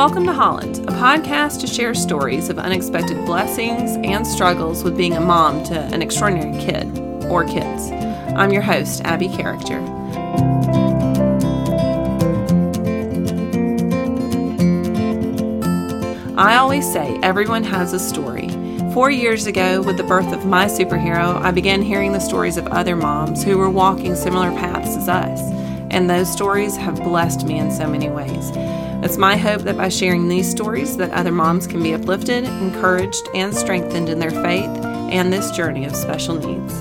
Welcome to Holland, a podcast to share stories of unexpected blessings and struggles with being a mom to an extraordinary kid or kids. I'm your host, Abby Character. I always say everyone has a story. Four years ago, with the birth of my superhero, I began hearing the stories of other moms who were walking similar paths as us, and those stories have blessed me in so many ways. It's my hope that by sharing these stories that other moms can be uplifted, encouraged, and strengthened in their faith and this journey of special needs.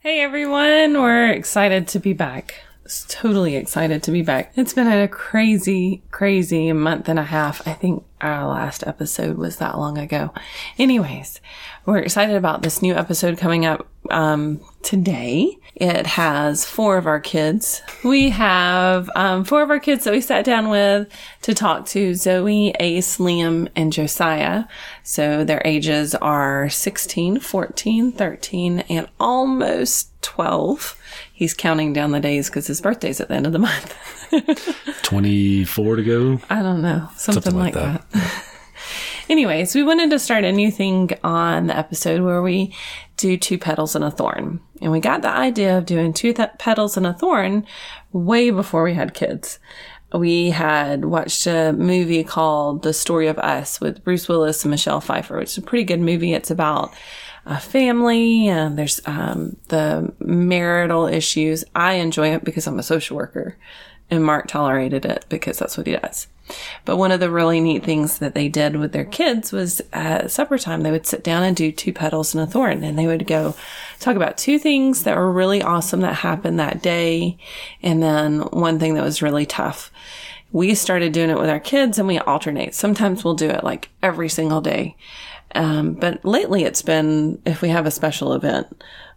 Hey everyone, we're excited to be back totally excited to be back. It's been a crazy, crazy month and a half. I think our last episode was that long ago. Anyways, we're excited about this new episode coming up um, today. It has four of our kids. We have um, four of our kids that we sat down with to talk to Zoe, Ace, Liam, and Josiah. So their ages are 16, 14, 13, and almost 12. He's counting down the days because his birthday's at the end of the month. 24 to go? I don't know. Something, Something like, like, that. that. Anyways, we wanted to start a new thing on the episode where we do two petals and a thorn. And we got the idea of doing two th- petals and a thorn way before we had kids. We had watched a movie called The Story of Us with Bruce Willis and Michelle Pfeiffer, which is a pretty good movie. It's about a family and there's um, the marital issues. I enjoy it because I'm a social worker and Mark tolerated it because that's what he does. But one of the really neat things that they did with their kids was at supper time, they would sit down and do two petals and a thorn and they would go talk about two things that were really awesome that happened that day. And then one thing that was really tough. We started doing it with our kids and we alternate. Sometimes we'll do it like every single day. Um, but lately it's been if we have a special event,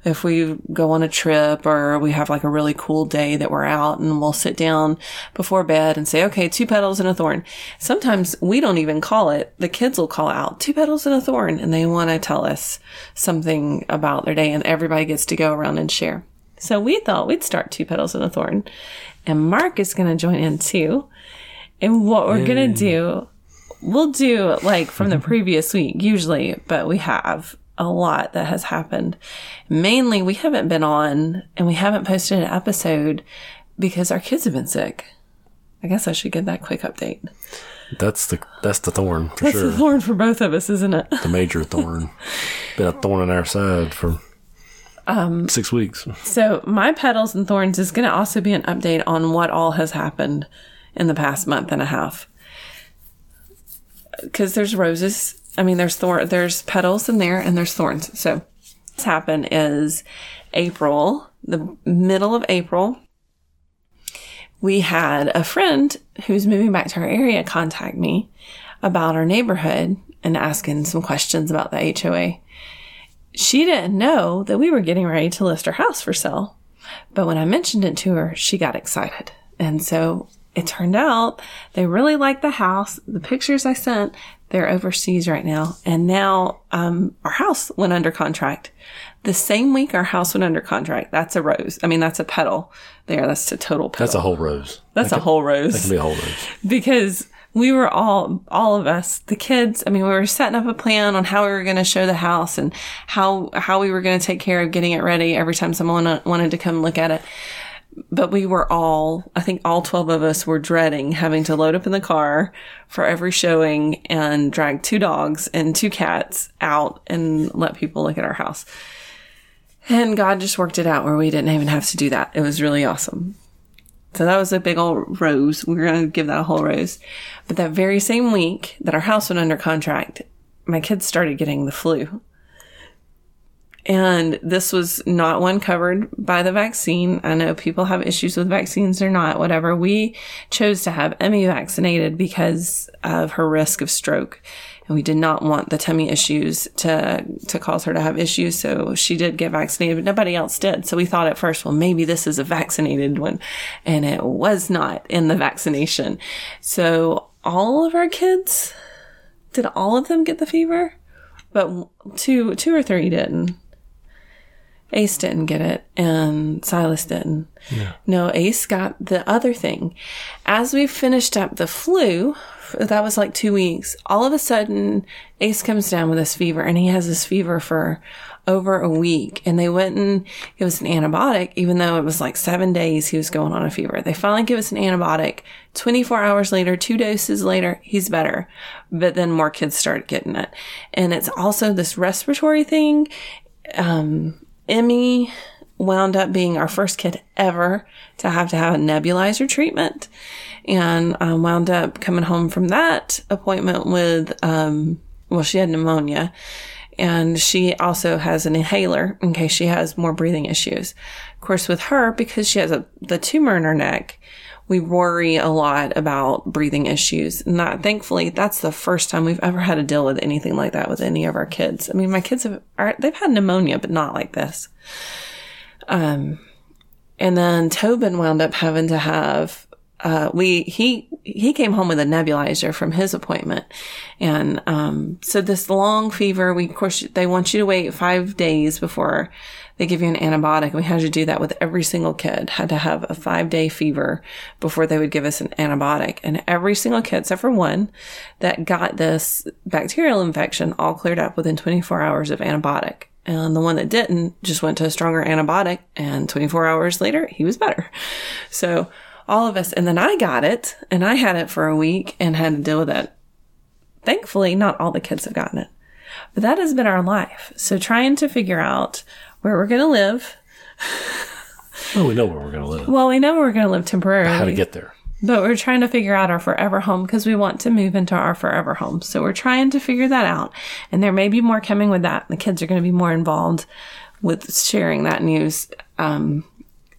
if we go on a trip or we have like a really cool day that we're out and we'll sit down before bed and say, okay, two petals and a thorn. Sometimes we don't even call it. The kids will call out two petals and a thorn and they want to tell us something about their day and everybody gets to go around and share. So we thought we'd start two petals and a thorn and Mark is going to join in too. And what we're going to do we'll do like from the previous week usually, but we have a lot that has happened. Mainly, we haven't been on and we haven't posted an episode because our kids have been sick. I guess I should give that quick update. That's the that's the thorn for that's sure. the thorn for both of us, isn't it? The major thorn. been a thorn in our side for um, six weeks. So my petals and thorns is going to also be an update on what all has happened in the past month and a half because there's roses. I mean, there's thorn, there's petals in there, and there's thorns. So what's happened is April, the middle of April, we had a friend who's moving back to our area contact me about our neighborhood and asking some questions about the HOA. She didn't know that we were getting ready to list our house for sale. But when I mentioned it to her, she got excited. And so it turned out they really liked the house. The pictures I sent, they're overseas right now. And now, um, our house went under contract. The same week our house went under contract. That's a rose. I mean, that's a petal there. That's a total petal. That's a whole rose. That's that a whole rose. That can be a whole rose. because we were all, all of us, the kids, I mean, we were setting up a plan on how we were going to show the house and how, how we were going to take care of getting it ready every time someone wanted to come look at it but we were all, I think all 12 of us were dreading having to load up in the car for every showing and drag two dogs and two cats out and let people look at our house. And God just worked it out where we didn't even have to do that. It was really awesome. So that was a big old rose. We are going to give that a whole rose. But that very same week that our house went under contract, my kids started getting the flu. And this was not one covered by the vaccine. I know people have issues with vaccines or not, whatever. We chose to have Emmy vaccinated because of her risk of stroke. And we did not want the tummy issues to, to cause her to have issues. So she did get vaccinated, but nobody else did. So we thought at first, well, maybe this is a vaccinated one. And it was not in the vaccination. So all of our kids did all of them get the fever? But two, two or three didn't. Ace didn't get it and Silas didn't. Yeah. No, Ace got the other thing. As we finished up the flu, that was like two weeks, all of a sudden Ace comes down with this fever and he has this fever for over a week and they went and it was an antibiotic, even though it was like seven days he was going on a fever. They finally give us an antibiotic. 24 hours later, two doses later, he's better. But then more kids start getting it. And it's also this respiratory thing. Um, Emmy wound up being our first kid ever to have to have a nebulizer treatment and um, wound up coming home from that appointment with, um, well, she had pneumonia and she also has an inhaler in case she has more breathing issues. Of course, with her, because she has a, the tumor in her neck, we worry a lot about breathing issues. And that, thankfully, that's the first time we've ever had to deal with anything like that with any of our kids. I mean, my kids have, are, they've had pneumonia, but not like this. Um, and then Tobin wound up having to have, uh, we, he, he came home with a nebulizer from his appointment. And, um, so this long fever, we, of course, they want you to wait five days before they give you an antibiotic. We had to do that with every single kid, had to have a five day fever before they would give us an antibiotic. And every single kid, except for one that got this bacterial infection all cleared up within 24 hours of antibiotic. And the one that didn't just went to a stronger antibiotic and 24 hours later, he was better. So all of us, and then I got it and I had it for a week and had to deal with it. Thankfully, not all the kids have gotten it, but that has been our life. So trying to figure out where we're going to live. Well, we know where we're going to live. Well, we know we're going to live temporarily. How to get there. But we're trying to figure out our forever home because we want to move into our forever home. So we're trying to figure that out. And there may be more coming with that. The kids are going to be more involved with sharing that news, um,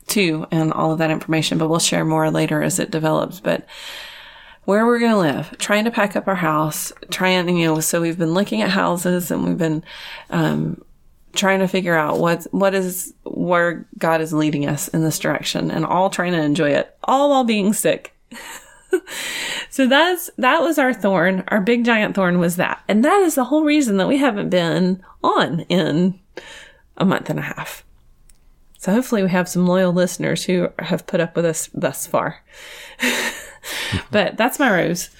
too, and all of that information. But we'll share more later as it develops. But where we're going to live, trying to pack up our house, trying, you know, so we've been looking at houses and we've been, um, trying to figure out what what is where God is leading us in this direction and all trying to enjoy it all while being sick. so that's that was our thorn. Our big giant thorn was that. And that is the whole reason that we haven't been on in a month and a half. So hopefully we have some loyal listeners who have put up with us thus far. but that's my rose.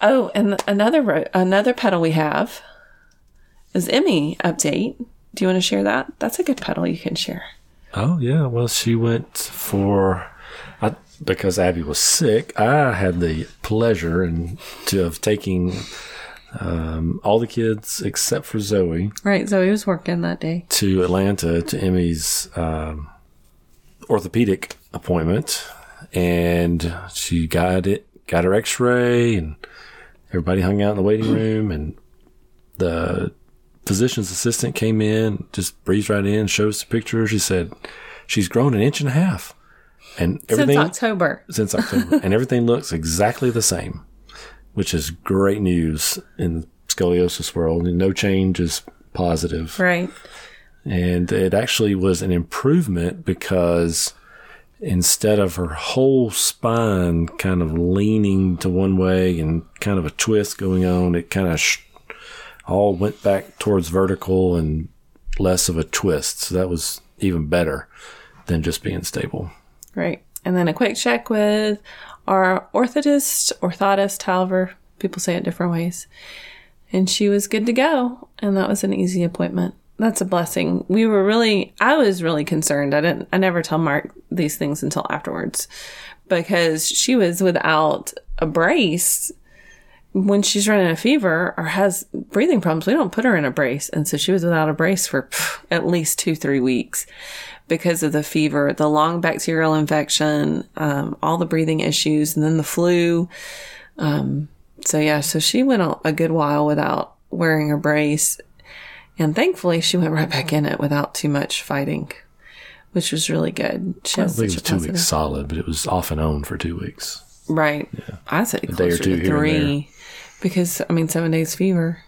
Oh, and another ro- another petal we have is Emmy update. Do you want to share that? That's a good petal you can share. Oh yeah, well she went for I, because Abby was sick. I had the pleasure and to of taking um, all the kids except for Zoe Right, Zoe was working that day. to Atlanta to Emmy's um, orthopedic appointment, and she got it, got her X-ray, and everybody hung out in the waiting room, and the physician's assistant came in, just breezed right in, showed us the picture. She said she's grown an inch and a half, and everything Since October. since October, and everything looks exactly the same, which is great news in the scoliosis world. No change is positive. Right. And it actually was an improvement because instead of her whole spine kind of leaning to one way and kind of a twist going on, it kind of sh- all went back towards vertical and less of a twist. So that was even better than just being stable. Right. And then a quick check with our orthotist, orthotist, however people say it different ways. And she was good to go. And that was an easy appointment. That's a blessing. We were really, I was really concerned. I didn't, I never tell Mark these things until afterwards because she was without a brace when she's running a fever or has breathing problems, we don't put her in a brace. And so she was without a brace for pff, at least two, three weeks because of the fever, the long bacterial infection, um, all the breathing issues, and then the flu. Um, so yeah, so she went a, a good while without wearing her brace. And thankfully she went right back in it without too much fighting, which was really good. She I think it was two weeks solid, but it was off and on for two weeks. Right. I'd say day or two to three. Because I mean seven days fever.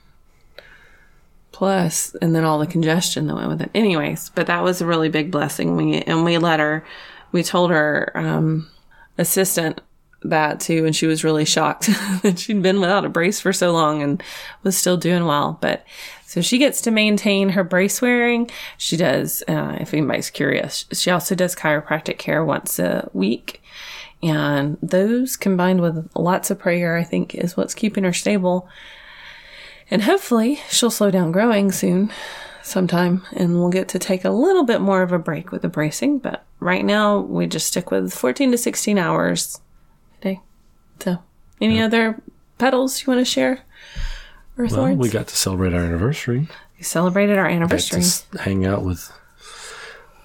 Plus and then all the congestion that went with it. Anyways, but that was a really big blessing. We and we let her we told her um assistant that too, and she was really shocked that she'd been without a brace for so long and was still doing well. But so she gets to maintain her brace wearing. She does, uh, if anybody's curious, she also does chiropractic care once a week. And those combined with lots of prayer, I think, is what's keeping her stable. And hopefully she'll slow down growing soon sometime and we'll get to take a little bit more of a break with the bracing. But right now we just stick with 14 to 16 hours a day. So any other petals you want to share? Or Well, thorns? we got to celebrate our anniversary. We celebrated our anniversary. hang out with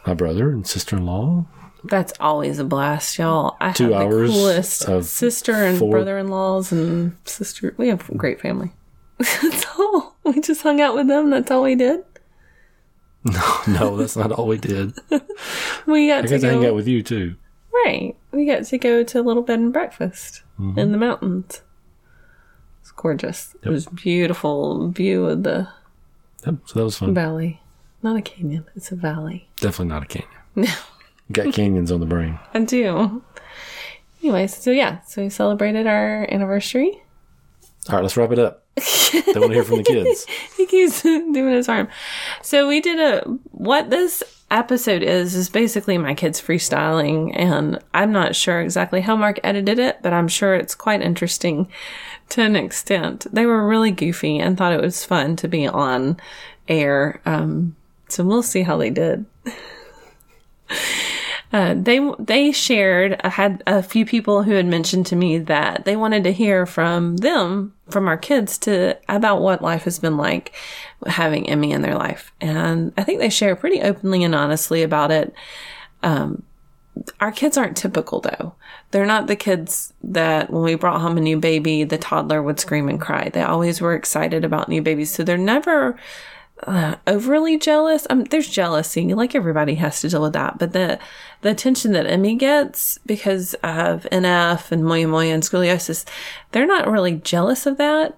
my brother and sister in law. That's always a blast, y'all. I Two have the coolest of sister and four- brother-in-laws and sister. We have a great family. That's all. We just hung out with them. That's all we did. No, no, that's not all we did. We got I to to hang go. out with you too. Right. We got to go to a little bed and breakfast Mm-hmm. in the mountains. It's gorgeous. It was beautiful view of the Yep, so that was fun. valley. Not a canyon. It's a valley. Definitely not a canyon. Got canyons on the brain. I do. Anyways, so yeah, so we celebrated our anniversary. All right, let's wrap it up. they want to hear from the kids. he keeps doing his arm. So we did a what this episode is is basically my kids freestyling and I'm not sure exactly how Mark edited it, but I'm sure it's quite interesting to an extent. They were really goofy and thought it was fun to be on air. Um, so we'll see how they did. Uh, they they shared. I had a few people who had mentioned to me that they wanted to hear from them, from our kids, to about what life has been like having Emmy in their life, and I think they share pretty openly and honestly about it. Um, our kids aren't typical though. They're not the kids that when we brought home a new baby, the toddler would scream and cry. They always were excited about new babies, so they're never uh, overly jealous. Um, there's jealousy, like everybody has to deal with that. But the the attention that Emmy gets because of NF and moya moya and scoliosis, they're not really jealous of that.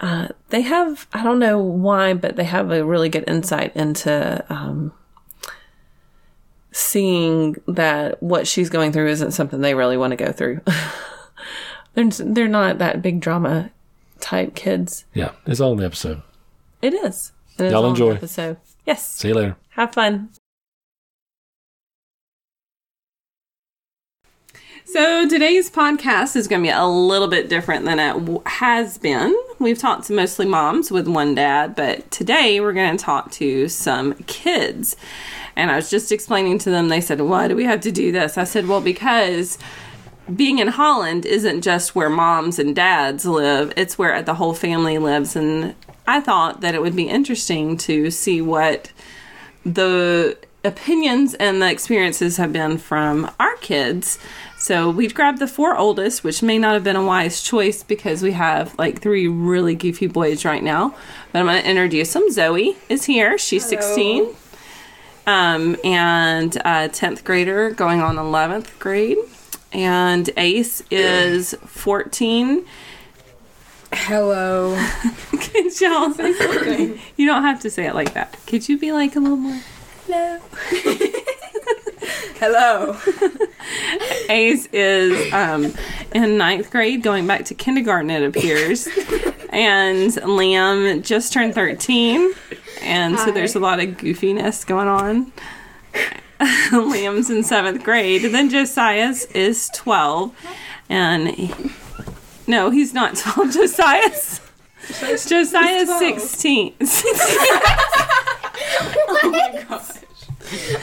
Uh, they have I don't know why, but they have a really good insight into um, seeing that what she's going through isn't something they really want to go through. they're they're not that big drama type kids. Yeah, it's all in the episode. It is. It is Y'all in the enjoy. episode. Yes. See you later. Have fun. So today's podcast is going to be a little bit different than it has been. We've talked to mostly moms with one dad, but today we're going to talk to some kids. And I was just explaining to them, they said, Why do we have to do this? I said, Well, because being in Holland isn't just where moms and dads live, it's where the whole family lives. And I thought that it would be interesting to see what the opinions and the experiences have been from our kids. So we've grabbed the four oldest, which may not have been a wise choice because we have like three really goofy boys right now. But I'm going to introduce them. Zoe is here. She's 16. Um, and uh, 10th grader going on 11th grade. And Ace is 14. Hello. Could y'all say You don't have to say it like that. Could you be like a little more? Hello. Hello. Ace is um, in ninth grade, going back to kindergarten, it appears. and Liam just turned 13. And so there's a lot of goofiness going on. Liam's in seventh grade. And then Josiah's is 12. And he- no, he's not 12. Josiah's. Josiah's 12. 16.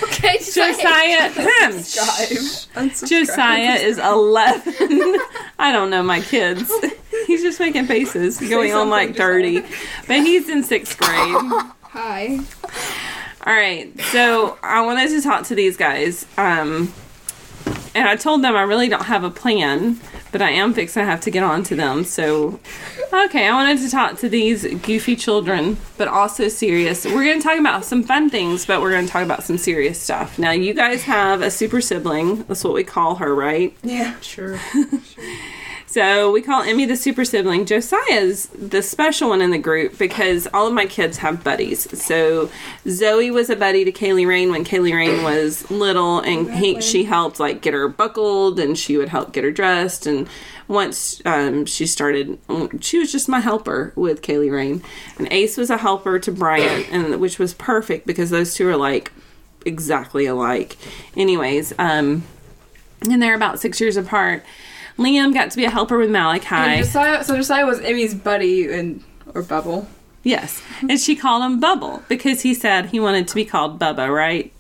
Okay, Josiah. Josiah is 11. I don't know my kids. He's just making faces, going on like 30. But he's in sixth grade. Hi. All right. So I wanted to talk to these guys. Um, and I told them I really don't have a plan, but I am fixing to have to get on to them. So, okay, I wanted to talk to these goofy children, but also serious. We're going to talk about some fun things, but we're going to talk about some serious stuff. Now, you guys have a super sibling. That's what we call her, right? Yeah, sure. So we call Emmy the super sibling. Josiah's the special one in the group because all of my kids have buddies. So Zoe was a buddy to Kaylee Rain when Kaylee Rain was little, and he, she helped like get her buckled, and she would help get her dressed. And once um, she started, she was just my helper with Kaylee Rain, and Ace was a helper to Bryant, and which was perfect because those two are like exactly alike. Anyways, um, and they're about six years apart. Liam got to be a helper with Malachi. Josiah, so Josiah was Emmy's buddy and or bubble. Yes. And she called him Bubble because he said he wanted to be called Bubba, right?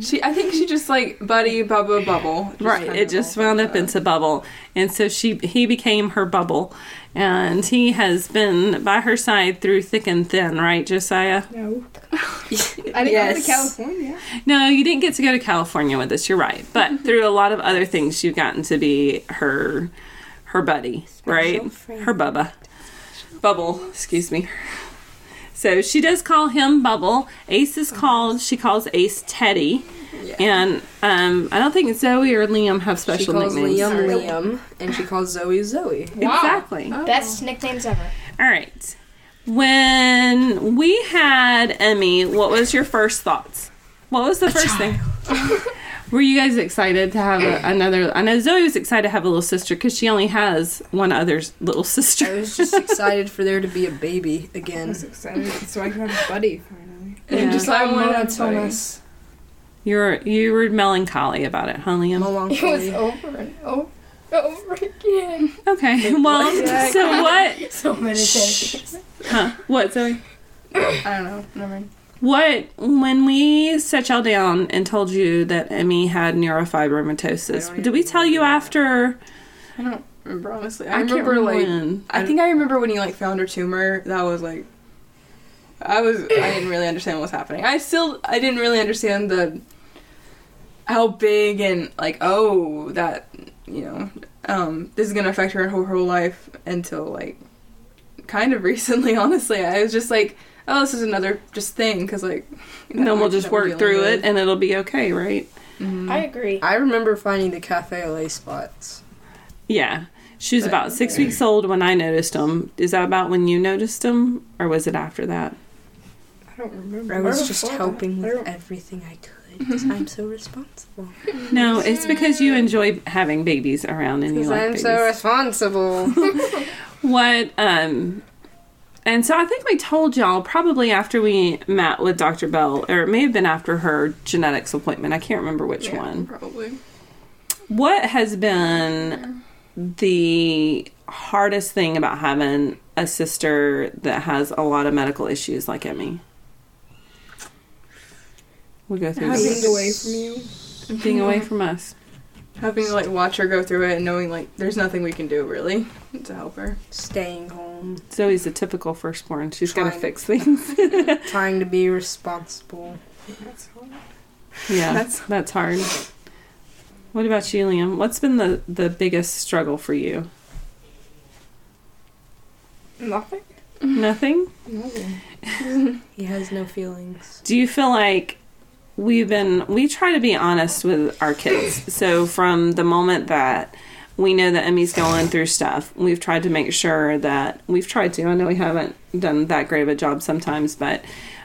She, I think she just like buddy, bubba, bubble. Right. It just wound up into Bubble. And so she he became her Bubble. And he has been by her side through thick and thin, right, Josiah? No. I didn't go to California. No, you didn't get to go to California with us, you're right. But through a lot of other things you've gotten to be her her buddy, right? friend. Her Bubba. Bubble, excuse me. So she does call him Bubble. Ace is called she calls Ace Teddy. Yeah. And um, I don't think Zoe or Liam have special She special calls nicknames. Liam Liam, and she calls Zoe Zoe. Exactly. Best nicknames ever. All right. When we had Emmy, what was your first thoughts? What was the first thing? Were you guys excited to have a, another? I know Zoe was excited to have a little sister because she only has one other little sister. I was just excited for there to be a baby again. I was excited so I can have a buddy finally. And Yeah. Josiah wanted Mona a told us You were you were melancholy about it, huh, Liam? it was Melancholy. over and over, over again. Okay. Well, so what? So many days. Huh? What, Zoe? I don't know. Never mind. What when we set y'all down and told you that Emmy had neurofibromatosis? Did we tell you after? I don't remember honestly. I, I can't remember remember like when. I think I remember when you like found her tumor. That was like I was I didn't really understand what was happening. I still I didn't really understand the how big and like oh that you know um this is gonna affect her whole whole life until like kind of recently. Honestly, I was just like oh this is another just thing because like And then we'll just work through dealing it and it'll be okay, right? with. I agree. I remember finding the cafe au lait spots. Yeah. She was about six weeks old when I noticed them. Is that about when you noticed them, or was it after that? I don't remember. I was just before that. helping I with everything I could because I'm so responsible. No, it's because you enjoy having babies around and you Because like I'm babies. so responsible. what? Um, and so I think we told y'all probably after we met with Dr. Bell, or it may have been after her genetics appointment. I can't remember which Yeah, one. probably. What has been the hardest thing about having a sister that has a lot of medical issues like Emmy? We go through Being this. away from you. being away from us. Having to like watch her go through it and knowing like there's nothing we can do really to help her. Staying home, Zoe's a typical firstborn. She's got to fix things. trying to be responsible. That's all. yeah, That's- that's that's hard. What about you, Liam? What's been the the biggest struggle for you? Nothing. Nothing. Nothing. He has no feelings. Do you feel like we've been we try to be honest with our kids. So from the moment that we know that Emmy's going through stuff, we've tried to make sure that we've tried to. I know we haven't done that great of a job sometimes, but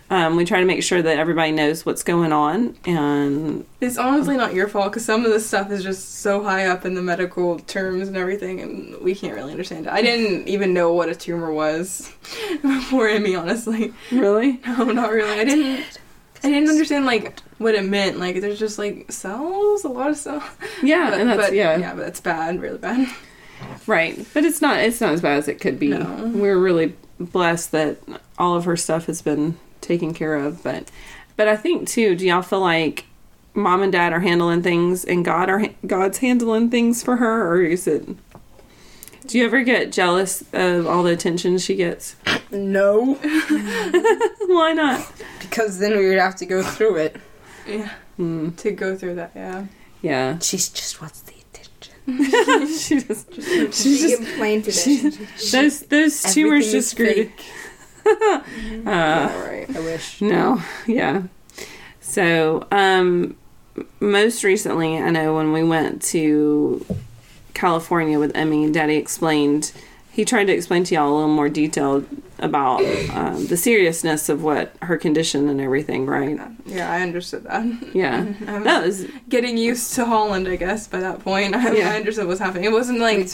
um, we try to make sure that everybody knows what's going on and It's honestly not your fault because some of this stuff is just so high up in the medical terms and everything, and we can't really understand it. I didn't even know what a tumor was before Emmy, honestly. really No, not really. I didn't. I didn't understand like what it meant. Like there's just like cells, a lot of cells. yeah But, and that's but, yeah, yeah, but it's bad, really bad. right but it's not it's not as bad as it could be No. we're really blessed that all of her stuff has been taken care of but but i think too do y'all feel like mom and dad are handling things and god are god's handling things for her or is it do you ever get jealous of all the attention she gets No, why not because then we would have to go through it. Yeah, Hmm. to go through that. Yeah. yeah She's just wants the attention. she just She she's just implanted it. those those tumors just is screwed it. fake. uh, All right. I wish. No, yeah. So, um, most recently, I know when we went to California with Emmy, Daddy explained. He tried to explain to y'all a little more detail about um, the seriousness of what her condition and everything, right? Yeah, I understood that. Yeah, I was that was getting used to Holland, I guess, by that point. I, Yeah. I understood what's happening. It wasn't like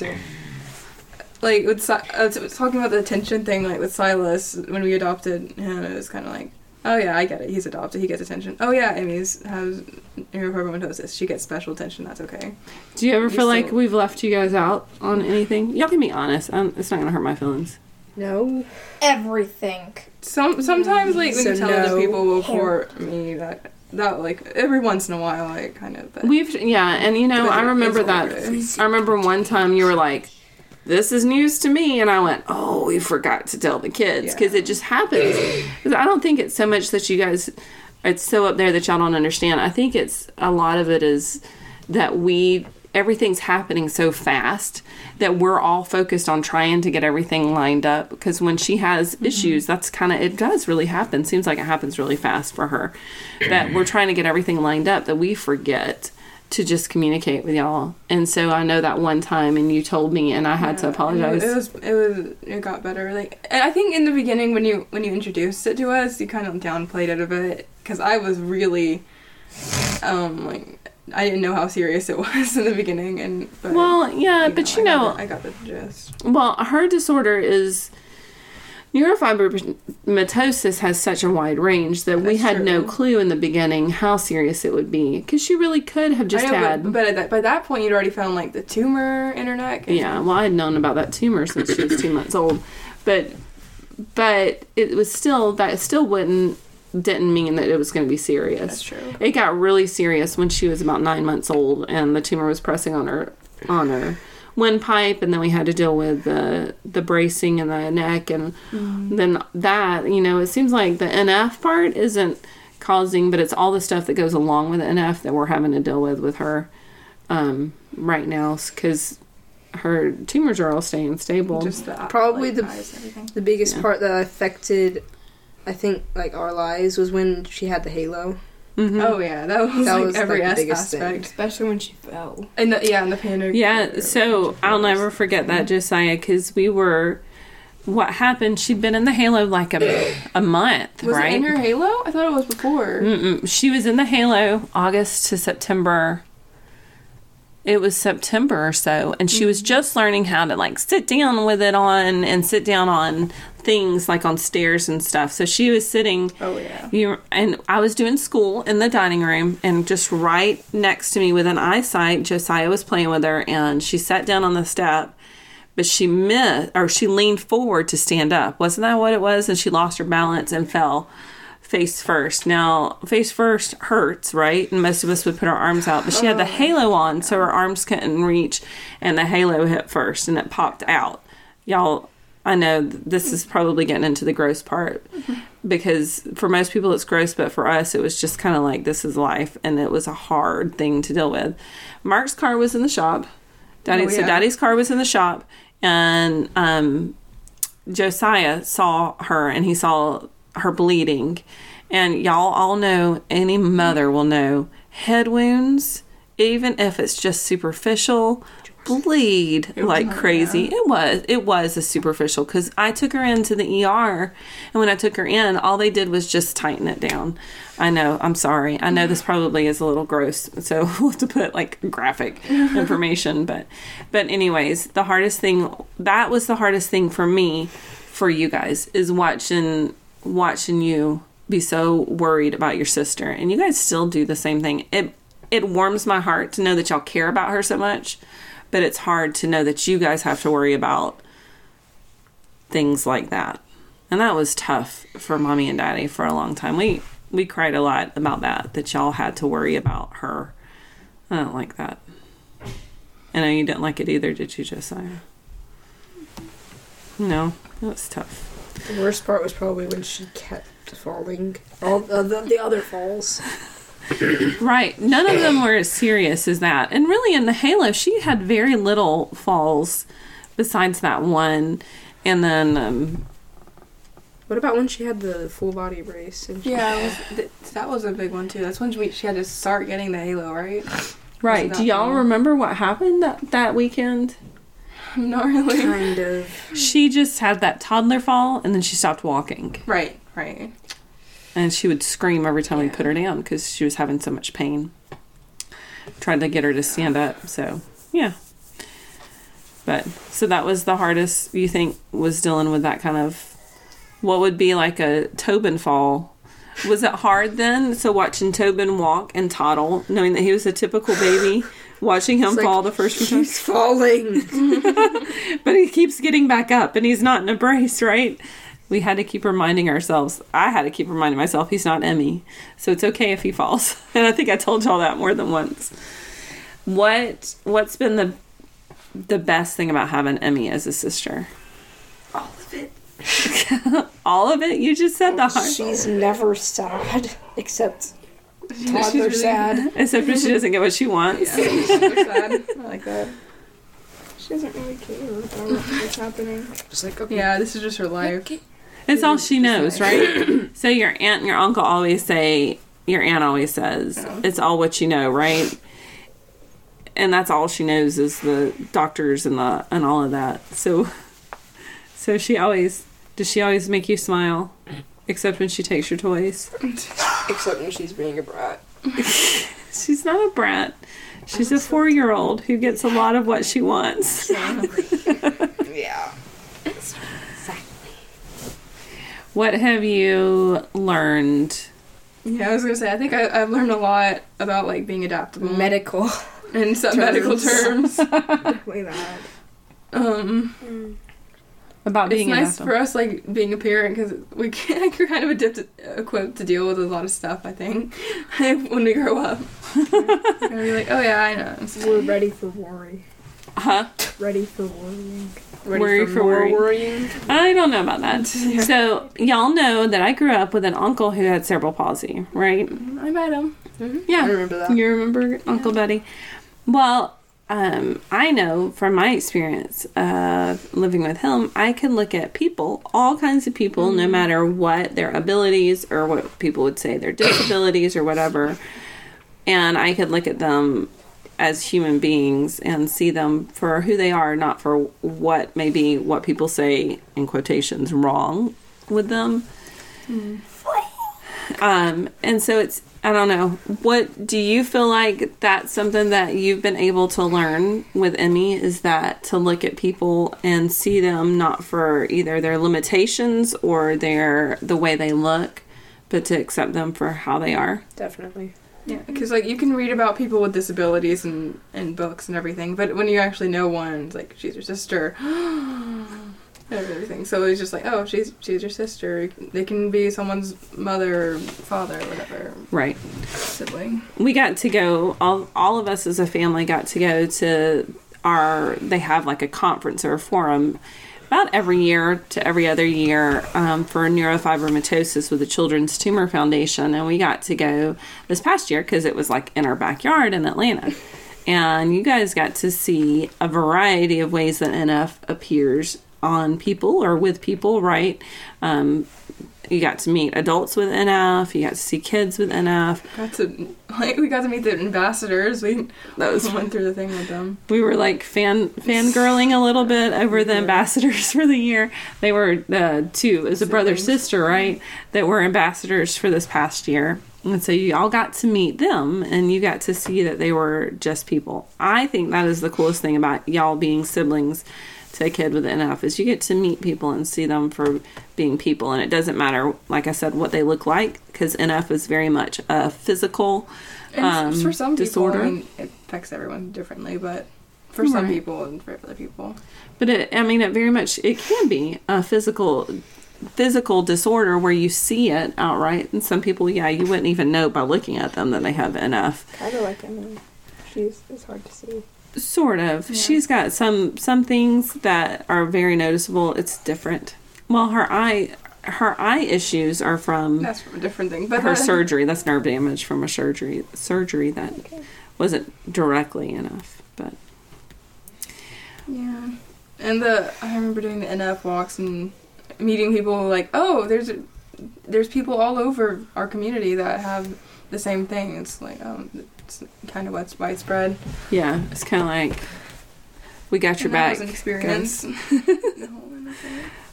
like with Si- I was was talking about the attention thing, like with Silas when we adopted him. It was kind of like, oh yeah, I get it. He's adopted. He gets attention. Oh yeah, Amy's has neurofibromatosis. She gets special attention. That's okay. Do you ever We feel like we've left you guys out on anything? Y'all can be honest. Um it's not gonna hurt my feelings. No. Everything. Some sometimes like when So you tell other no. people before me that that like every once in a while, like kind of. But We've yeah, and you know I remember that. I remember one time you were like, "This is news to me," and I went, "Oh, we forgot to tell the kids because Yeah. it just happens." 'Cause I don't think it's so much that you guys. It's so up there that y'all don't understand. I think it's a lot of it is that we everything's happening so fast that we're all focused on trying to get everything lined up because when she has issues that's kind of it does really happen. Seems like it happens really fast for her. That we're trying to get everything lined up that we forget to just communicate with y'all. And so i know that one time and you told me and i had to apologize It was it was it got better. Like and I think in the beginning when you when you introduced it to us, you kind of downplayed it a bit because I was really um like I didn't know how serious it was in the beginning and but, well yeah but you I know got the, I got the gist. Well, her disorder is neurofibromatosis has such a wide range that we That's had no clue in the beginning how serious it would be because she really could have just know, had. but, but at that, by that point you'd already found like the tumor in her neck. yeah, well, I had known about that tumor since she was two months old, but but it was still that still wouldn't didn't mean that it was going to be serious. that's true. It got really serious when she was about nine months old, and the tumor was pressing on her on her windpipe, and then we had to deal with the the bracing and the neck, and then that you know it seems like the NF part isn't causing, but it's all the stuff that goes along with the NF that we're having to deal with with her um, right now because her tumors are all staying stable. Just the Probably like, the- eyes. The biggest Yeah. part that affected, I think, like our lives was when she had the halo. Mhm. Oh yeah, that was That like was, every like, the as- biggest thing. aspect. Especially when she fell. And the, yeah, and the panic. Yeah, so I'll never forget that, Josiah, because we were. What happened? She'd been in the Halo like a, a month, Was right? it in her halo? I thought it was before. Mm-mm. She was in the Halo August to September. It was September or so, and she was mm-hmm. just learning how to like sit down with it on and sit down on things like on stairs and stuff. So she was sitting Oh yeah. you and I was doing school in the dining room, and just right next to me, with an eyesight, Josiah was playing with her, and she sat down on the step, but she missed or she leaned forward to stand up. Wasn't that what it was? And she lost her balance and fell face first. Now, face first hurts, right? And most of us would put our arms out, but she had the halo on, so her arms couldn't reach, and the halo hit first, and it popped out. Y'all, I know this is probably getting into the gross part because for most people it's gross, but for us it was just kind of like this is life, and it was a hard thing to deal with. Mark's car was in the shop. Daddy, Oh, so. Daddy's car was in the shop, and um, Josiah saw her and he saw her bleeding. And y'all all know, any mother will know, head wounds, even if it's just superficial, bleed like crazy. It was, it was a superficial because I took her into the ER, and when I took her in, all they did was just tighten it down. I know, I'm sorry. I know this probably is a little gross, so we'll have to put like graphic information, but, but anyways, the hardest thing that was the hardest thing for me, for you guys, is watching watching you be so worried about your sister and you guys still do the same thing. It it warms my heart to know that y'all care about her so much but it's hard to know that you guys have to worry about things like that. And that was tough for mommy and daddy for a long time. We we cried a lot about that that y'all had to worry about her. I don't like that. And i know you didn't like it either did you josiah? No it was tough The worst part was probably when she kept falling. All the, the, the other falls. Right. None of them were as serious as that. And really, in the Halo, she had very little falls besides that one. And then, um, What about when she had the full body brace? And she, Yeah, was, th- that was a big one too. That's when we, she had to start getting the halo, right? Right. Do y'all long. remember what happened that, that weekend? Not really. Kind of. She just had that toddler fall and then she stopped walking. Right, right. And she would scream every time we put her down because she was having so much pain. Tried to get her to stand up. So, yeah. But, so that was the hardest, you think, was dealing with that kind of, what would be like a Tobin fall. Was it hard then? So, watching Tobin walk and toddle, knowing that he was a typical baby, watching him like, fall the first few times. He's falling. But he keeps getting back up and he's not in a brace, right? We had to keep reminding ourselves. I had to keep reminding myself he's not Emmy. So it's okay if he falls. And I think I told y'all that more than once. What what's been the the best thing about having Emmy as a sister? All of it. All of it? You just said the hard She's never sad, except She's toddler really- sad. except when she doesn't get what she wants. Yeah, she's super sad. I like that. She doesn't really care about what's happening. Just like okay. Yeah, this is just her life. Okay. It's all she knows, right? so your aunt and your uncle always say, your aunt always says, it's all what you know, right? And that's all she knows is the doctors and the and all of that. So, so she always does. She always make you smile, except when she takes your toys. Except when she's being a brat. She's not a brat. She's a four year old who gets a lot of what she wants. Yeah. Exactly. What have you learned? Yeah, I was gonna say. I think I, I've learned a lot about like being adaptable Medical. in some medical terms. terms. Definitely that. um, About it's nice adaptable. for us like being a parent because we can kind of adapt, equipped to deal with a lot of stuff. I think when we grow up, and be like, oh yeah, I know. We're ready for worry. Huh? Ready for worrying. Ready Worry for, for more worry. worrying. I don't know about that. Yeah. So y'all know that I grew up with an uncle who had cerebral palsy, right? Mm, I met him. Mm-hmm. Yeah, I remember that. You remember Uncle Buddy? Well, um, I know from my experience of living with him, I can look at people, all kinds of people, no matter what their abilities or what people would say their disabilities or whatever, and I could look at them as human beings and see them for who they are, not for what maybe what people say in quotations wrong with them. Um, and so it's I don't know. What do you feel like that's something that you've been able to learn with Emmy is that to look at people and see them not for either their limitations or their the way they look, but to accept them for how they are. Definitely. Yeah, because like you can read about people with disabilities and in books and everything, but when you actually know one, it's like she's your sister, and everything. So it's just like, oh, she's she's your sister. They can be someone's mother, or father, or whatever Right. sibling. we got to go all, all of us as a family got to go to our they have like a conference or a forum about every year to every other year um, for neurofibromatosis with the children's tumor foundation and we got to go this past year because it was like in our backyard in atlanta and you guys got to see a variety of ways that nf appears on people or with people right um, you got to meet adults with NF. You got to see kids with NF. Got to like we got to meet the ambassadors. We That was went through the thing with them. we were like fan fangirling a little bit over the ambassadors for the year. They were uh, two, as a brother sister, right? That were ambassadors for this past year. And so you all got to meet them and you got to see that they were just people. I think that is the coolest thing about y'all being siblings to a kid with NF is you get to meet people and see them for being people and it doesn't matter like I said what they look like because NF is very much a physical um, for some disorder. people, I mean, it affects everyone differently, but for some people and for other people, But it, I mean, it very much it can be a physical physical disorder where you see it outright, and some people, yeah, you wouldn't even know by looking at them that they have NF. Kind of like Emily. She's it's hard to see. Sort of. She's got some some things that are very noticeable. It's different. Well, her eye her eye issues are from that's from a different thing. But her surgery. That's nerve damage from a surgery surgery that wasn't directly NF, but Yeah, and the I remember doing the NF walks and meeting people like, oh, there's there's people all over our community that have the same thing. It's like, um, kind of what's widespread. Yeah, it's kind of like we got your back. was an experience.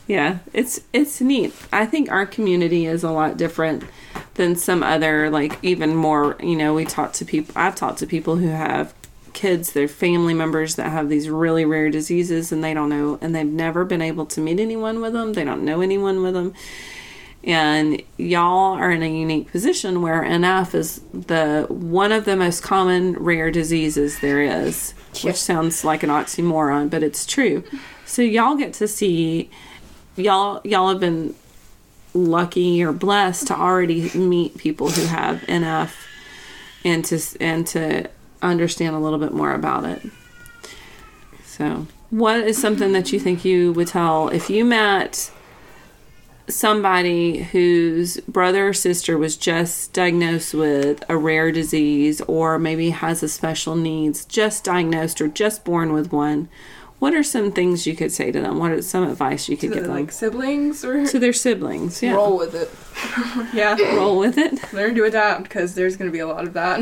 Yeah, it's it's neat. I think our community is a lot different than some other like even more, you know, we talk to people I've talked to people who have kids, their family members that have these really rare diseases and they don't know and they've never been able to meet anyone with them. They don't know anyone with them. And y'all are in a unique position where NF is the one of the most common rare diseases there is, Yeah. which sounds like an oxymoron, but it's true. So y'all get to see y'all y'all have been lucky or blessed to already meet people who have NF and to and to understand a little bit more about it. So, what is something that you think you would tell if you met somebody whose brother or sister was just diagnosed with a rare disease or maybe has a special needs, just diagnosed or just born with one? What are some things you could say to them? What are some advice you could To give the, them? like siblings or to their siblings, yeah. Roll with it. yeah, Roll with it, learn to adapt because there's going to be a lot of that.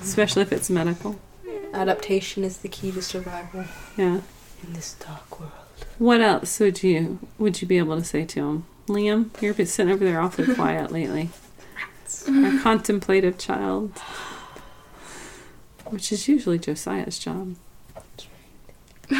especially if it's medical. Adaptation is the key to survival Yeah. in this dark world. What else would you would you be able to say to him, Liam? You're been sitting over there awfully quiet lately. A contemplative child, which is usually Josiah's job.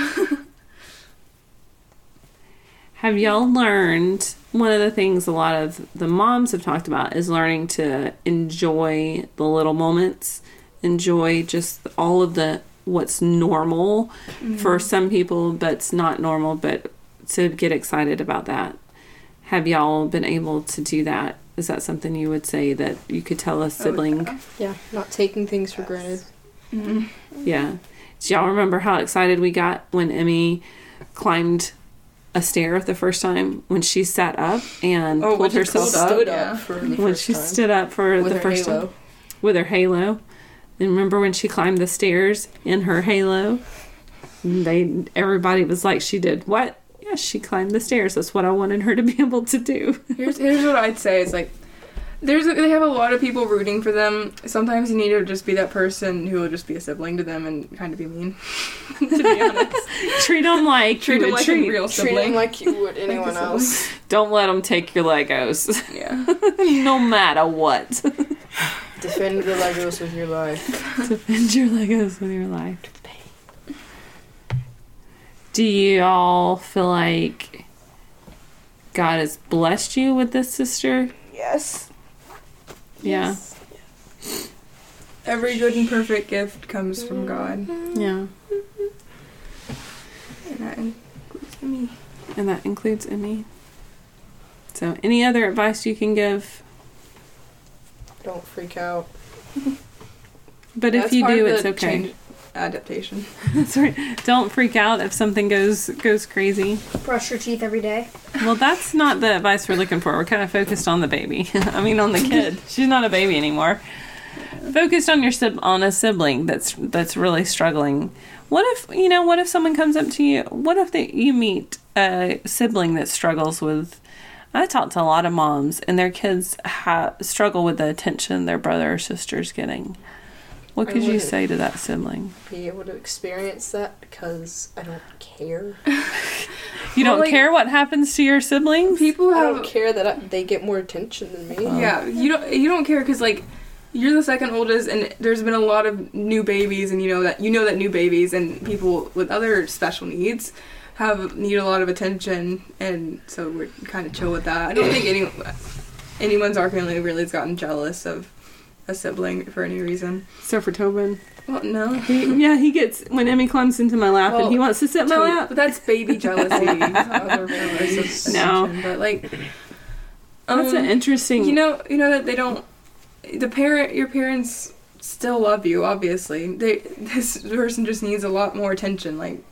have y'all learned one of the things a lot of the moms have talked about is learning to enjoy the little moments, enjoy just all of the what's normal for some people, but it's not normal, but to get excited about that. Have y'all been able to do that? Is that something you would say that you could tell a sibling? Yeah, not taking things for granted. Mhm. Yeah. Do y'all remember how excited we got when Emmy climbed a stair the first time when she sat up and Oh, when pulled she herself stood up? Stood yeah. for the When first she time. stood up for with the her first halo. time with her halo. And remember when she climbed the stairs in her halo? And They everybody was like, she did what? Yes, she climbed the stairs. That's what I wanted her to be able to do. Here's here's what I'd say. It's like there's a, they have a lot of people rooting for them. Sometimes you need to just be that person who will just be a sibling to them and kind of be mean. to be honest, treat them like treat them like treat. a real Treat them sibling. like you would anyone sibling. else. Don't let them take your Legos, yeah. no matter what. Defend the Legos with your life. Defend your Legos with your life. Do you all feel like God has blessed you with this sister? Yes. Yeah. Every good and perfect gift comes from God, Yeah. and that includes me. And that includes Emmy. So, any other advice you can give? Don't freak out. But if That's you do, it's okay. change adaptation. That's right. Don't freak out if something goes goes crazy. Brush your teeth every day. Well, that's not the advice we're looking for. We're kind of focused on the baby. I mean, on the kid. She's not a baby anymore. Focused on your sib- on a sibling that's that's really struggling. What if you know? What if someone comes up to you? What if they, you meet a sibling that struggles with? I talk to a lot of moms, and their kids ha- struggle with the attention their brother or sister's getting. What could you say to that sibling? Be able to experience that because I don't care. You don't like- care what happens to your siblings. People I don't care that I, they get more attention than me. Oh. Yeah, you don't you don't care because like you're the second oldest, and there's been a lot of new babies, and you know that you know that new babies and people with other special needs have need a lot of attention, and so we're kind of chill with that. I don't think any anyone's our family really has gotten jealous of a sibling for any reason. Except for Tobin. Well, no. He, yeah, he gets when Emmy climbs into my lap Well, and he wants to sit in my To- lap. But that's baby jealousy. No. but like That's um, an interesting. You know, you know that they don't. The parent, your parents still love you. Obviously, they. This person just needs a lot more attention. Like,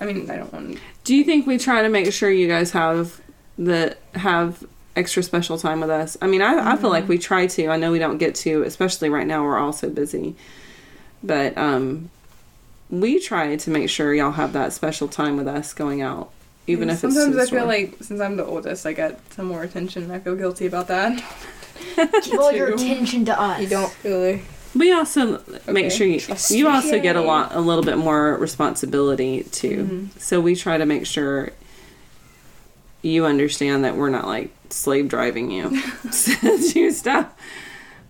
I mean, I don't want. do you think we try to make sure you guys have the have extra special time with us? I mean, I, I feel like we try to. I know we don't get to, especially right now. We're all so busy, but um, we try to make sure y'all have that special time with us going out, even if it's sometimes I feel like since I'm the oldest, I get some more attention. I feel guilty about that. Give all your attention to us. You don't really. We also make sure you, you also get a lot, a little bit more responsibility too. So we try to make sure you understand that we're not like slave driving you to do stuff.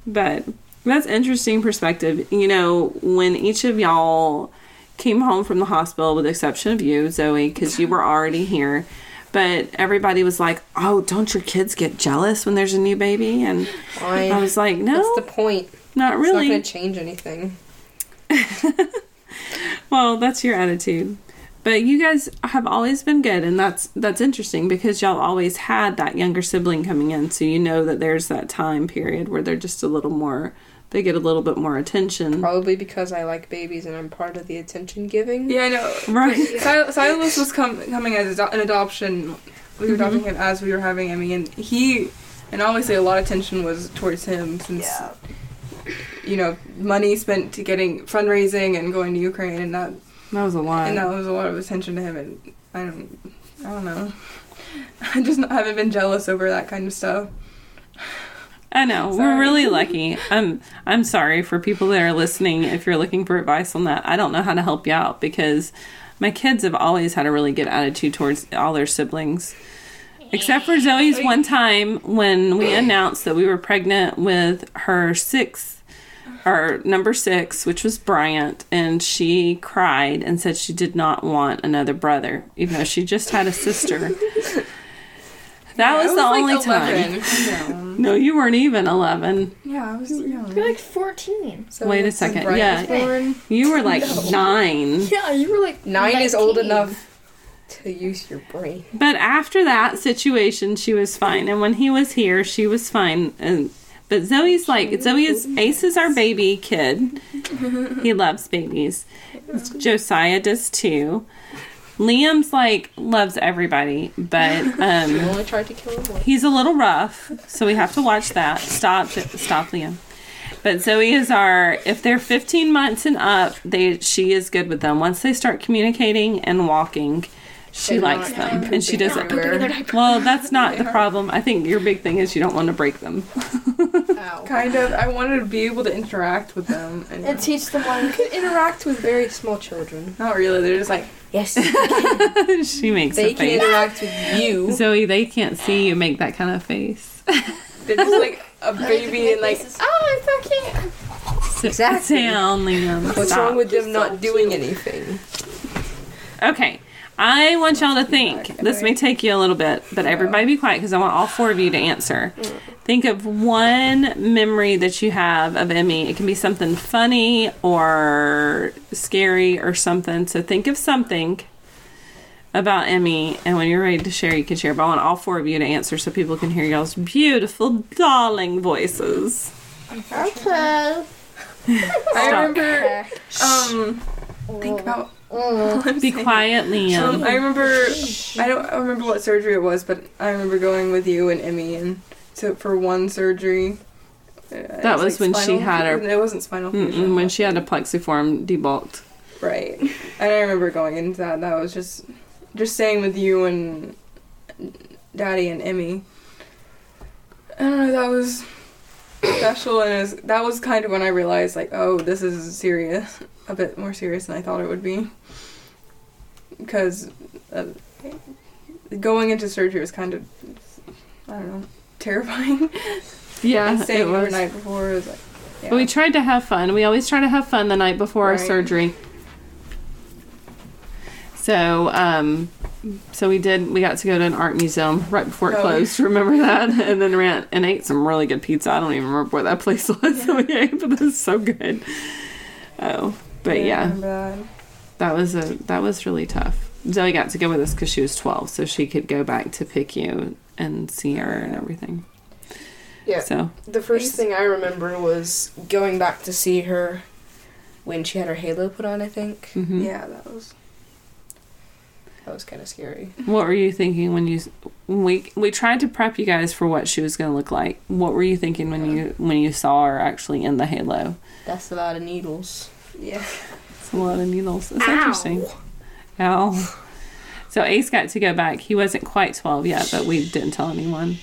But that's interesting perspective. You know, when each of y'all came home from the hospital, with the exception of you, Zoe, because you were already here. But everybody was like, "Oh, don't your kids get jealous when there's a new baby?" And Why? I was like, "No, What's the point? not It's really." not going to change anything. Well, that's your attitude. But you guys have always been good and that's that's interesting because y'all always had that younger sibling coming in, so you know that there's that time period where they're just a little more they get a little bit more attention. Probably because I like babies and I'm part of the attention giving. Yeah, I know. Right. Sil- Silas was com- coming as an adoption. We were mm-hmm. adopting him as we were having Emmy, and he, and obviously a lot of attention was towards him since, you know, money spent to getting fundraising and going to Ukraine, and that That was a lot. and that was a lot of attention to him, and I don't, I don't know. I just not, haven't been jealous over that kind of stuff. I know. We're really lucky. I'm I'm sorry for people that are listening if you're looking for advice on that. I don't know how to help you out because my kids have always had a really good attitude towards all their siblings. Except for Zoe's oh, one time when we announced that we were pregnant with her sixth or number six, which was Bryant, and she cried and said she did not want another brother, even though she just had a sister. That was I the like only time. 11. No, you weren't even 11. yeah, I was young. You're like 14. So Wait a second. Brian Yeah. born, You were like nine. Yeah, you were like nine is old enough to use your brain. But after that situation, she was fine. And when he was here, she was fine. And but Zoe's like Zoe is Ace is our baby kid. He loves babies. Josiah does too. Liam's like loves everybody, but um, only tried to kill him he's a little rough, so we have to watch that. Stop, stop, Liam. But Zoe is our. If they're 15 months and up, they she is good with them. Once they start communicating and walking, she They're likes them, and she doesn't. Well, that's not the problem. I think your big thing is you don't want to break them. Ow. Kind of. I wanted to be able to interact with them, and And teach them You like can interact with very small children. not really. They're just like, Yes, she makes they a can face. interact with you. Zoe, they can't see you make that kind of face. they're just like a baby and like, oh, it's so cute. Sit Exactly. down, Liam. What's Stop. wrong with them not doing anything? Okay. I want y'all to think. This may take you a little bit, but everybody be quiet because I want all four of you to answer. Think of one memory that you have of Emmy. It can be something funny or scary or something. So think of something about Emmy, and when you're ready to share, you can share. But I want all four of you to answer so people can hear y'all's beautiful, darling voices. Okay. I remember, um, think about. What I'm Be saying. quiet, Um, Liam. I remember. I don't I remember what surgery it was, but I remember going with you and Emmy and to for one surgery. Uh, it That was when she had her- fu- It wasn't spinal fusion. when she had a plexiform debulked. Right. And I remember going into that. That was just just staying with you and Daddy and Emmy. I don't know. That was special, and it was, that was kind of when I realized, like, oh, this is serious, a bit more serious than I thought it would be. Because uh, going into surgery was kind of, I don't know, terrifying. Yeah, and staying it was. overnight before was like, yeah. But we tried to have fun. We always try to have fun the night before our surgery. So, um, so we did. We got to go to an art museum right before it Oh. closed. Remember that? And then ran and ate some really good pizza. I don't even remember where that place was that we ate, but it was so good. Oh, but I yeah, that. that was a that was really tough. Zoe got to go with us because she was twelve, so she could go back to pick you and see her and everything. Yeah. So The first thing I remember was going back to see her when she had her halo put on. I think mhm. Yeah, that was. that was kind of scary. What were you thinking when you when we we tried to prep you guys for what she was going to look like? What were you thinking when you when you saw her actually in the halo? That's a lot of needles. Yeah. It's a lot of needles. It's Ow. interesting. Ow. So Ace got to go back. He wasn't quite twelve yet, but we didn't tell anyone.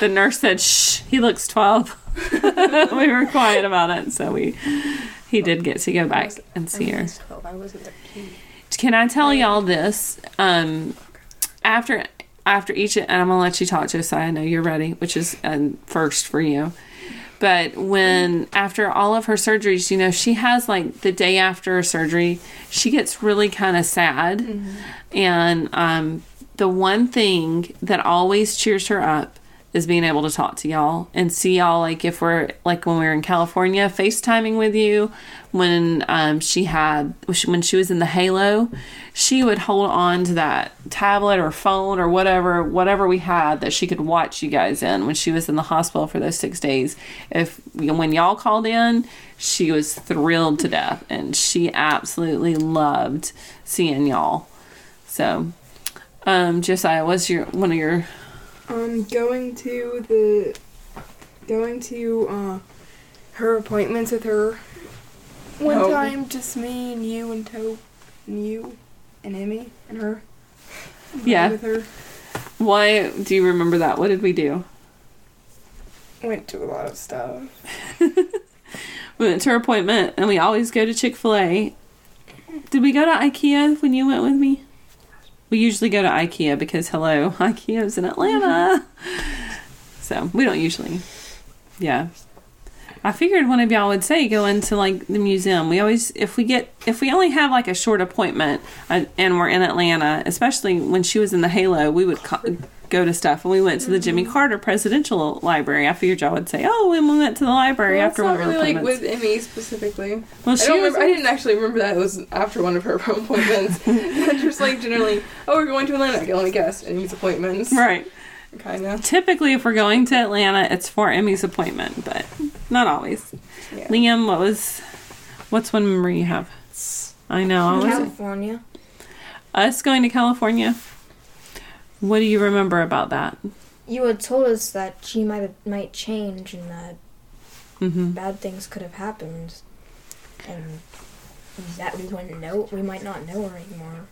the nurse said, "Shh, he looks 12. we were quiet about it, so we he did get to go back and see her. Twelve. I wasn't. Can I tell y'all this? Um, after after each, and I'm gonna let you talk, Josiah. I know you're ready, which is um, first for you. But when after all of her surgeries, you know, she has like the day after surgery, she gets really kind of sad, and um, the one thing that always cheers her up is being able to talk to y'all and see y'all like if we're like when we were in California FaceTiming with you when um, she had when she was in the Halo she would hold on to that tablet or phone or whatever whatever we had that she could watch you guys in when she was in the hospital for those six days. If when y'all called in she was thrilled to death and she absolutely loved seeing y'all. So um Josiah what's your one of your Um, going to the, going to uh, Her appointments with her. One Oh. time, just me and you and Tobe and you and Emmy and her. yeah With her. Why do you remember that? What did we do? Went to a lot of stuff. We went to her appointment, and we always go to Chick Fil A. Did we go to IKEA when you went with me? We usually go to IKEA because hello, IKEA's in Atlanta. So we don't usually. Yeah. I figured one of y'all would say go into like the museum. We always, if we get, if we only have like a short appointment uh, and we're in Atlanta, especially when she was in the Halo, we would co- go to stuff. And we went to the Jimmy mm-hmm. Carter Presidential Library. I figured y'all would say, oh, and we went to the library Well, after that's one not of her really like appointments. with Emmy specifically. well, I she don't was. remember. I didn't actually remember that it was after one of her appointments. Just like generally, oh, we're going to Atlanta. I can only guess Emmy's appointments. Right. Kind of. Typically, if we're going to Atlanta, it's for Emmy's appointment, but not always. Yeah. Liam, what was, what's one memory you have? I know. What was it? California. Us going to California. What do you remember about that? You had told us that she might might change and that hmm bad things could have happened, and that we wouldn't know. We might not know her anymore.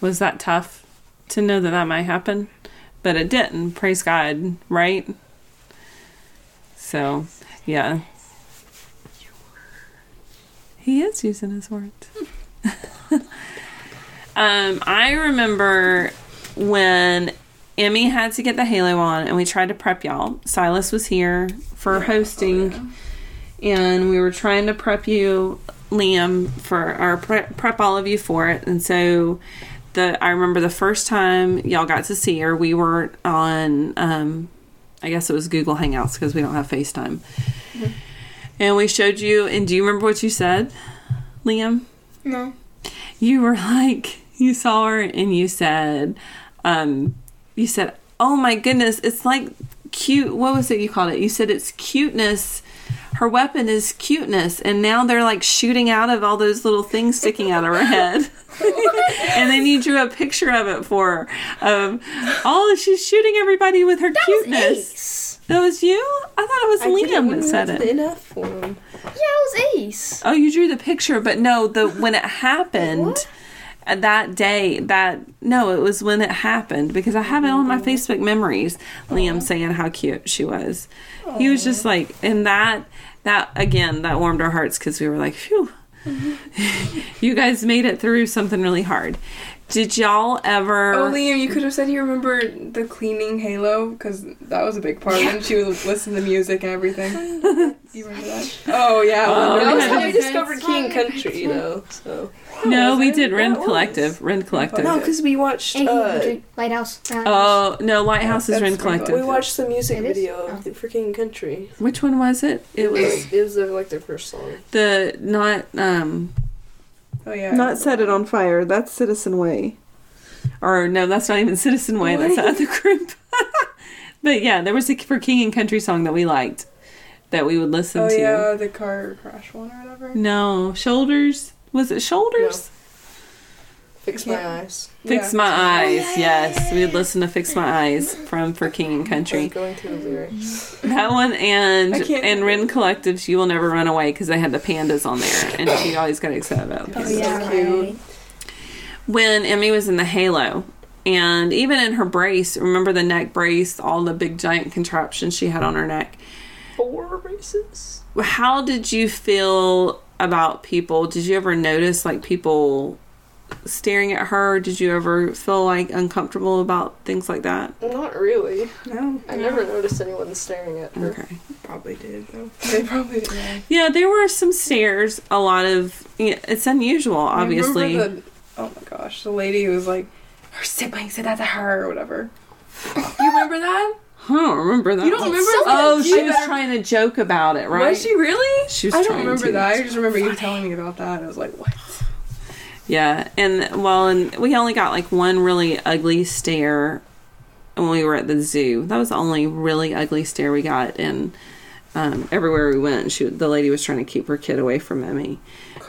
Was that tough to know that that might happen? But it didn't. Praise God, right? So, yeah. He is using his words. um, I remember when Emmy had to get the halo on, and we tried to prep y'all. Silas was here for hosting, and we were trying to prep you, Liam, for our prep, prep all of you for it. And so, the I remember the first time y'all got to see her, we were on, um, I guess it was Google Hangouts because we don't have FaceTime. And we showed you, and do you remember what you said, Liam? No. you were like you saw her and you said um you said oh my goodness it's like cute what was it you called it? You said it's cuteness. Her weapon is cuteness. And now they're like shooting out of all those little things sticking out of her head. And then you drew a picture of it for her. Of oh she's shooting everybody with her cuteness. Ace. that was you? I thought it was liam that said it. Enough form. Yeah, it was Ace. Oh, you drew the picture, but no, the when it happened that day, that no, it was when it happened because I have it on my mm-hmm. Facebook memories. Liam saying how cute she was. He was just like, and that that again that warmed our hearts because we were like, phew, mm-hmm. you guys made it through something really hard. Did y'all ever? Oh, Liam, you could have said you remember the cleaning Halo because that was a big part when she would listen to music and everything. you remember that? Oh yeah. Oh, well, That was how to- we discovered King Country, though. So no, we did Rend Collective. Rend Collective. no, because we watched. Uh, Lighthouse. Oh no, Lighthouse is That's Rend Rend Collective. we watched the music video Oh. of the- for King Country. Which one was it? It was It was uh, like their first song. the not um Oh yeah. not set it on fire. That's Citizen Way. or no, that's not even Citizen Way. That's the other group. but yeah, there was a for King and Country song that we liked that we would listen Oh to. yeah, the car crash one or whatever. No, shoulders. Was it shoulders? Fix my eyes. Fix Yeah. my oh, eyes. yes, we would listen to Fix My Eyes from for King and Country. going through the lyrics. That one and and do Rend Collectives. You will never run away because they had the pandas on there, and she always got excited about. Oh, Pandas. yeah, cute. right. when Emmy was in the Halo, and even in her brace, remember the neck brace, all the big giant contraptions she had on her neck. four braces. How did you feel about people? Did you ever notice like people staring at her? Did you ever feel like uncomfortable about things like that? Not really. No, I never noticed anyone staring at her. Okay. probably did though. They probably did. Yeah. Yeah, there were some stares. A lot of you know, it's unusual, obviously. the- oh my gosh, the lady who was like, her sibling said that to her or whatever. you remember that? I don't remember that. You don't remember? Oh, she was better- trying to joke about it, right? Was she really? She was I don't remember to. that. I just remember you telling me about that. I was like, what? Yeah, and well, and we only got like one really ugly stare when we were at the zoo. That was the only really ugly stare we got, and um, everywhere we went, she the lady was trying to keep her kid away from Emmy,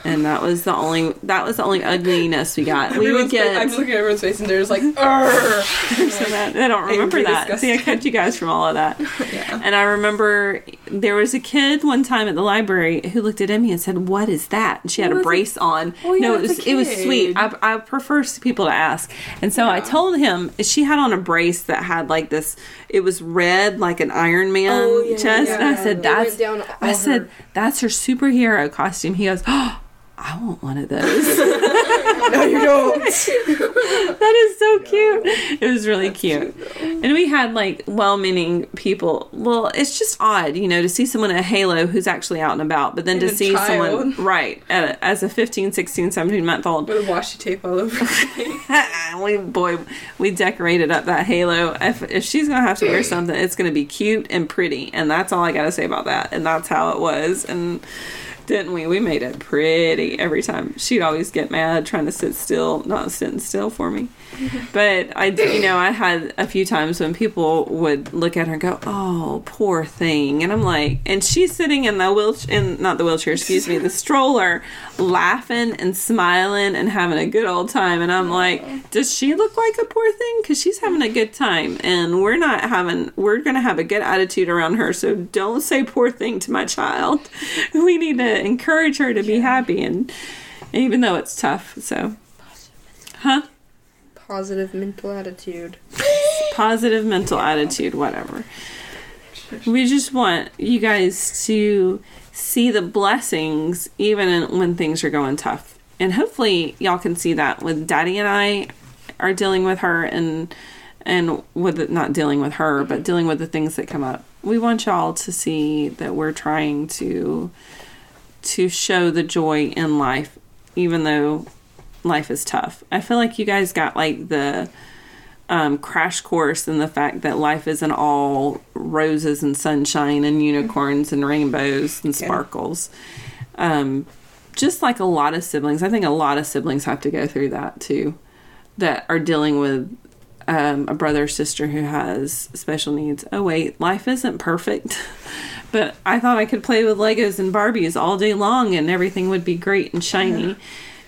and that was the only that was the only ugliness we got. We would face- I'm get looking at everyone's face and they're just like, so that I don't remember that. See, I disgusting. kept you guys from all of that. yeah. And I remember there was a kid one time at the library who looked at Emmy and said, "What is that?" And she had a brace on. Well, yeah, no, it was it was sweet. I, I prefer people to ask. And so I told him she had on a brace that had like this. It was red like an Iron Man Oh, yeah, chest. and I said, "That's." I said, her- "That's her superhero costume." He goes, "Oh." I want one of those. no, you don't. that is so cute. It was really cute. And we had like well meaning people. Well, it's just odd, you know, to see someone at Halo who's actually out and about, but then And to see someone, right, at a, as a 15, 16, 17 month old. With a washi tape all over. we, boy, we decorated up that Halo. If, if she's going to have to wear something, it's going to be cute and pretty. And that's all I got to say about that. And that's how it was. And didn't we? We made it pretty every time. She'd always get mad trying to sit still, not sitting still for me. But I, did- you know, I had a few times when people would look at her and go, "Oh, poor thing," and I'm like, and she's sitting in the wheelchair, in not the wheelchair, excuse me, the stroller, laughing and smiling and having a good old time, and I'm like, does she look like a poor thing? Because she's having a good time, and we're not having, we're gonna have a good attitude around her. So don't say poor thing to my child. We need to encourage her to be happy, and even though it's tough, so, huh? Positive mental attitude. positive mental attitude, whatever. We just want you guys to see the blessings even when things are going tough. And hopefully y'all can see that with Daddy and I are dealing with her and and with it, not dealing with her, but mm-hmm. dealing with the things that come up. We want y'all to see that we're trying to to show the joy in life even though life is tough. I feel like you guys got like the um, crash course in the fact that life isn't all roses and sunshine and unicorns and rainbows and sparkles. Um, just like a lot of siblings, I think a lot of siblings have to go through that too, that are dealing with um, a brother or sister who has special needs. Oh, wait, life isn't perfect. but I thought I could play with Legos and Barbies all day long and everything would be great and shiny.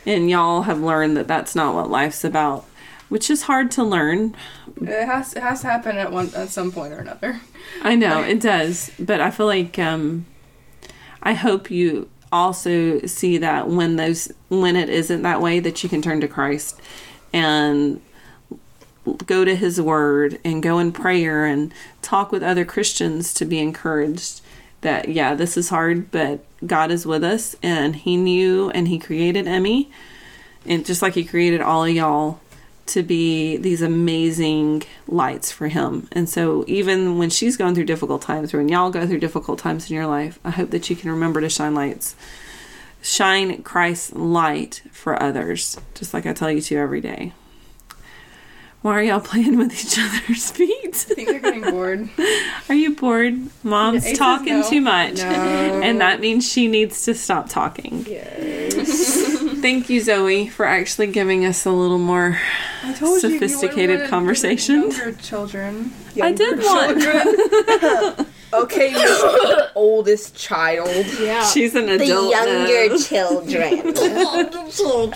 And y'all have learned that that's not what life's about, which is hard to learn. it has it has to happen at one at some point or another. I know it does, but I feel like um, I hope you also see that when those when it isn't that way, that you can turn to Christ and go to His Word and go in prayer and talk with other Christians to be encouraged. That yeah, this is hard, but God is with us, and He knew and He created Emmy, and just like He created all of y'all to be these amazing lights for him. And so even when she's going through difficult times or when y'all go through difficult times in your life, I hope that you can remember to shine lights. Shine Christ's light for others, just like I tell you to every day. Why are y'all playing with each other's feet? I think they're getting bored. Are you bored? Mom's says talking no. too much. No. And that means she needs to stop talking. Yes. Thank you, Zoe, for actually giving us a little more told you, you Sophisticated conversation. Younger children. I did want. Okay, Miss oldest child. Yeah. She's an adult. The adult. younger now. children.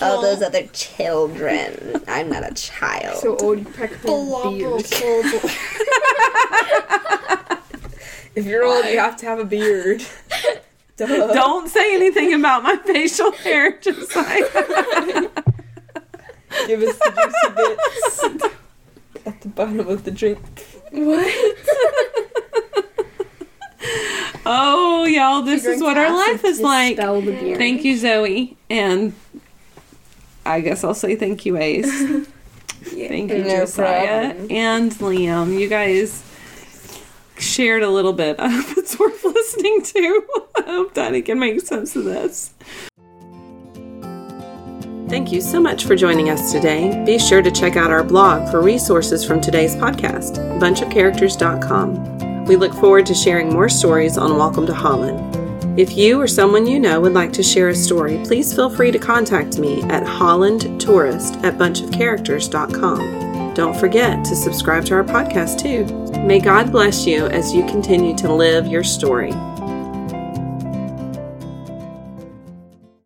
All oh, those other children. I'm not a child. So old, you practically beard. If you're old, you have to have a beard. Duh. Don't say anything about my facial hair. Just like Give us the juicy bits at the bottom of the drink. Oh, y'all, this is what our life is like. dispel the beer. Thank you, Zoe. And I guess I'll say thank you, Ace. Thank you, No Josiah. problem. And Liam. You guys shared a little bit. I hope it's worth listening to. I hope Danny can make sense of this. Thank you so much for joining us today. Be sure to check out our blog for resources from today's podcast, bunchofcharacters.com. We look forward to sharing more stories on Welcome to Holland. If you or someone you know would like to share a story, please feel free to contact me at hollandtourist at bunchofcharacters.com. Don't forget to subscribe to our podcast too. May God bless you as you continue to live your story.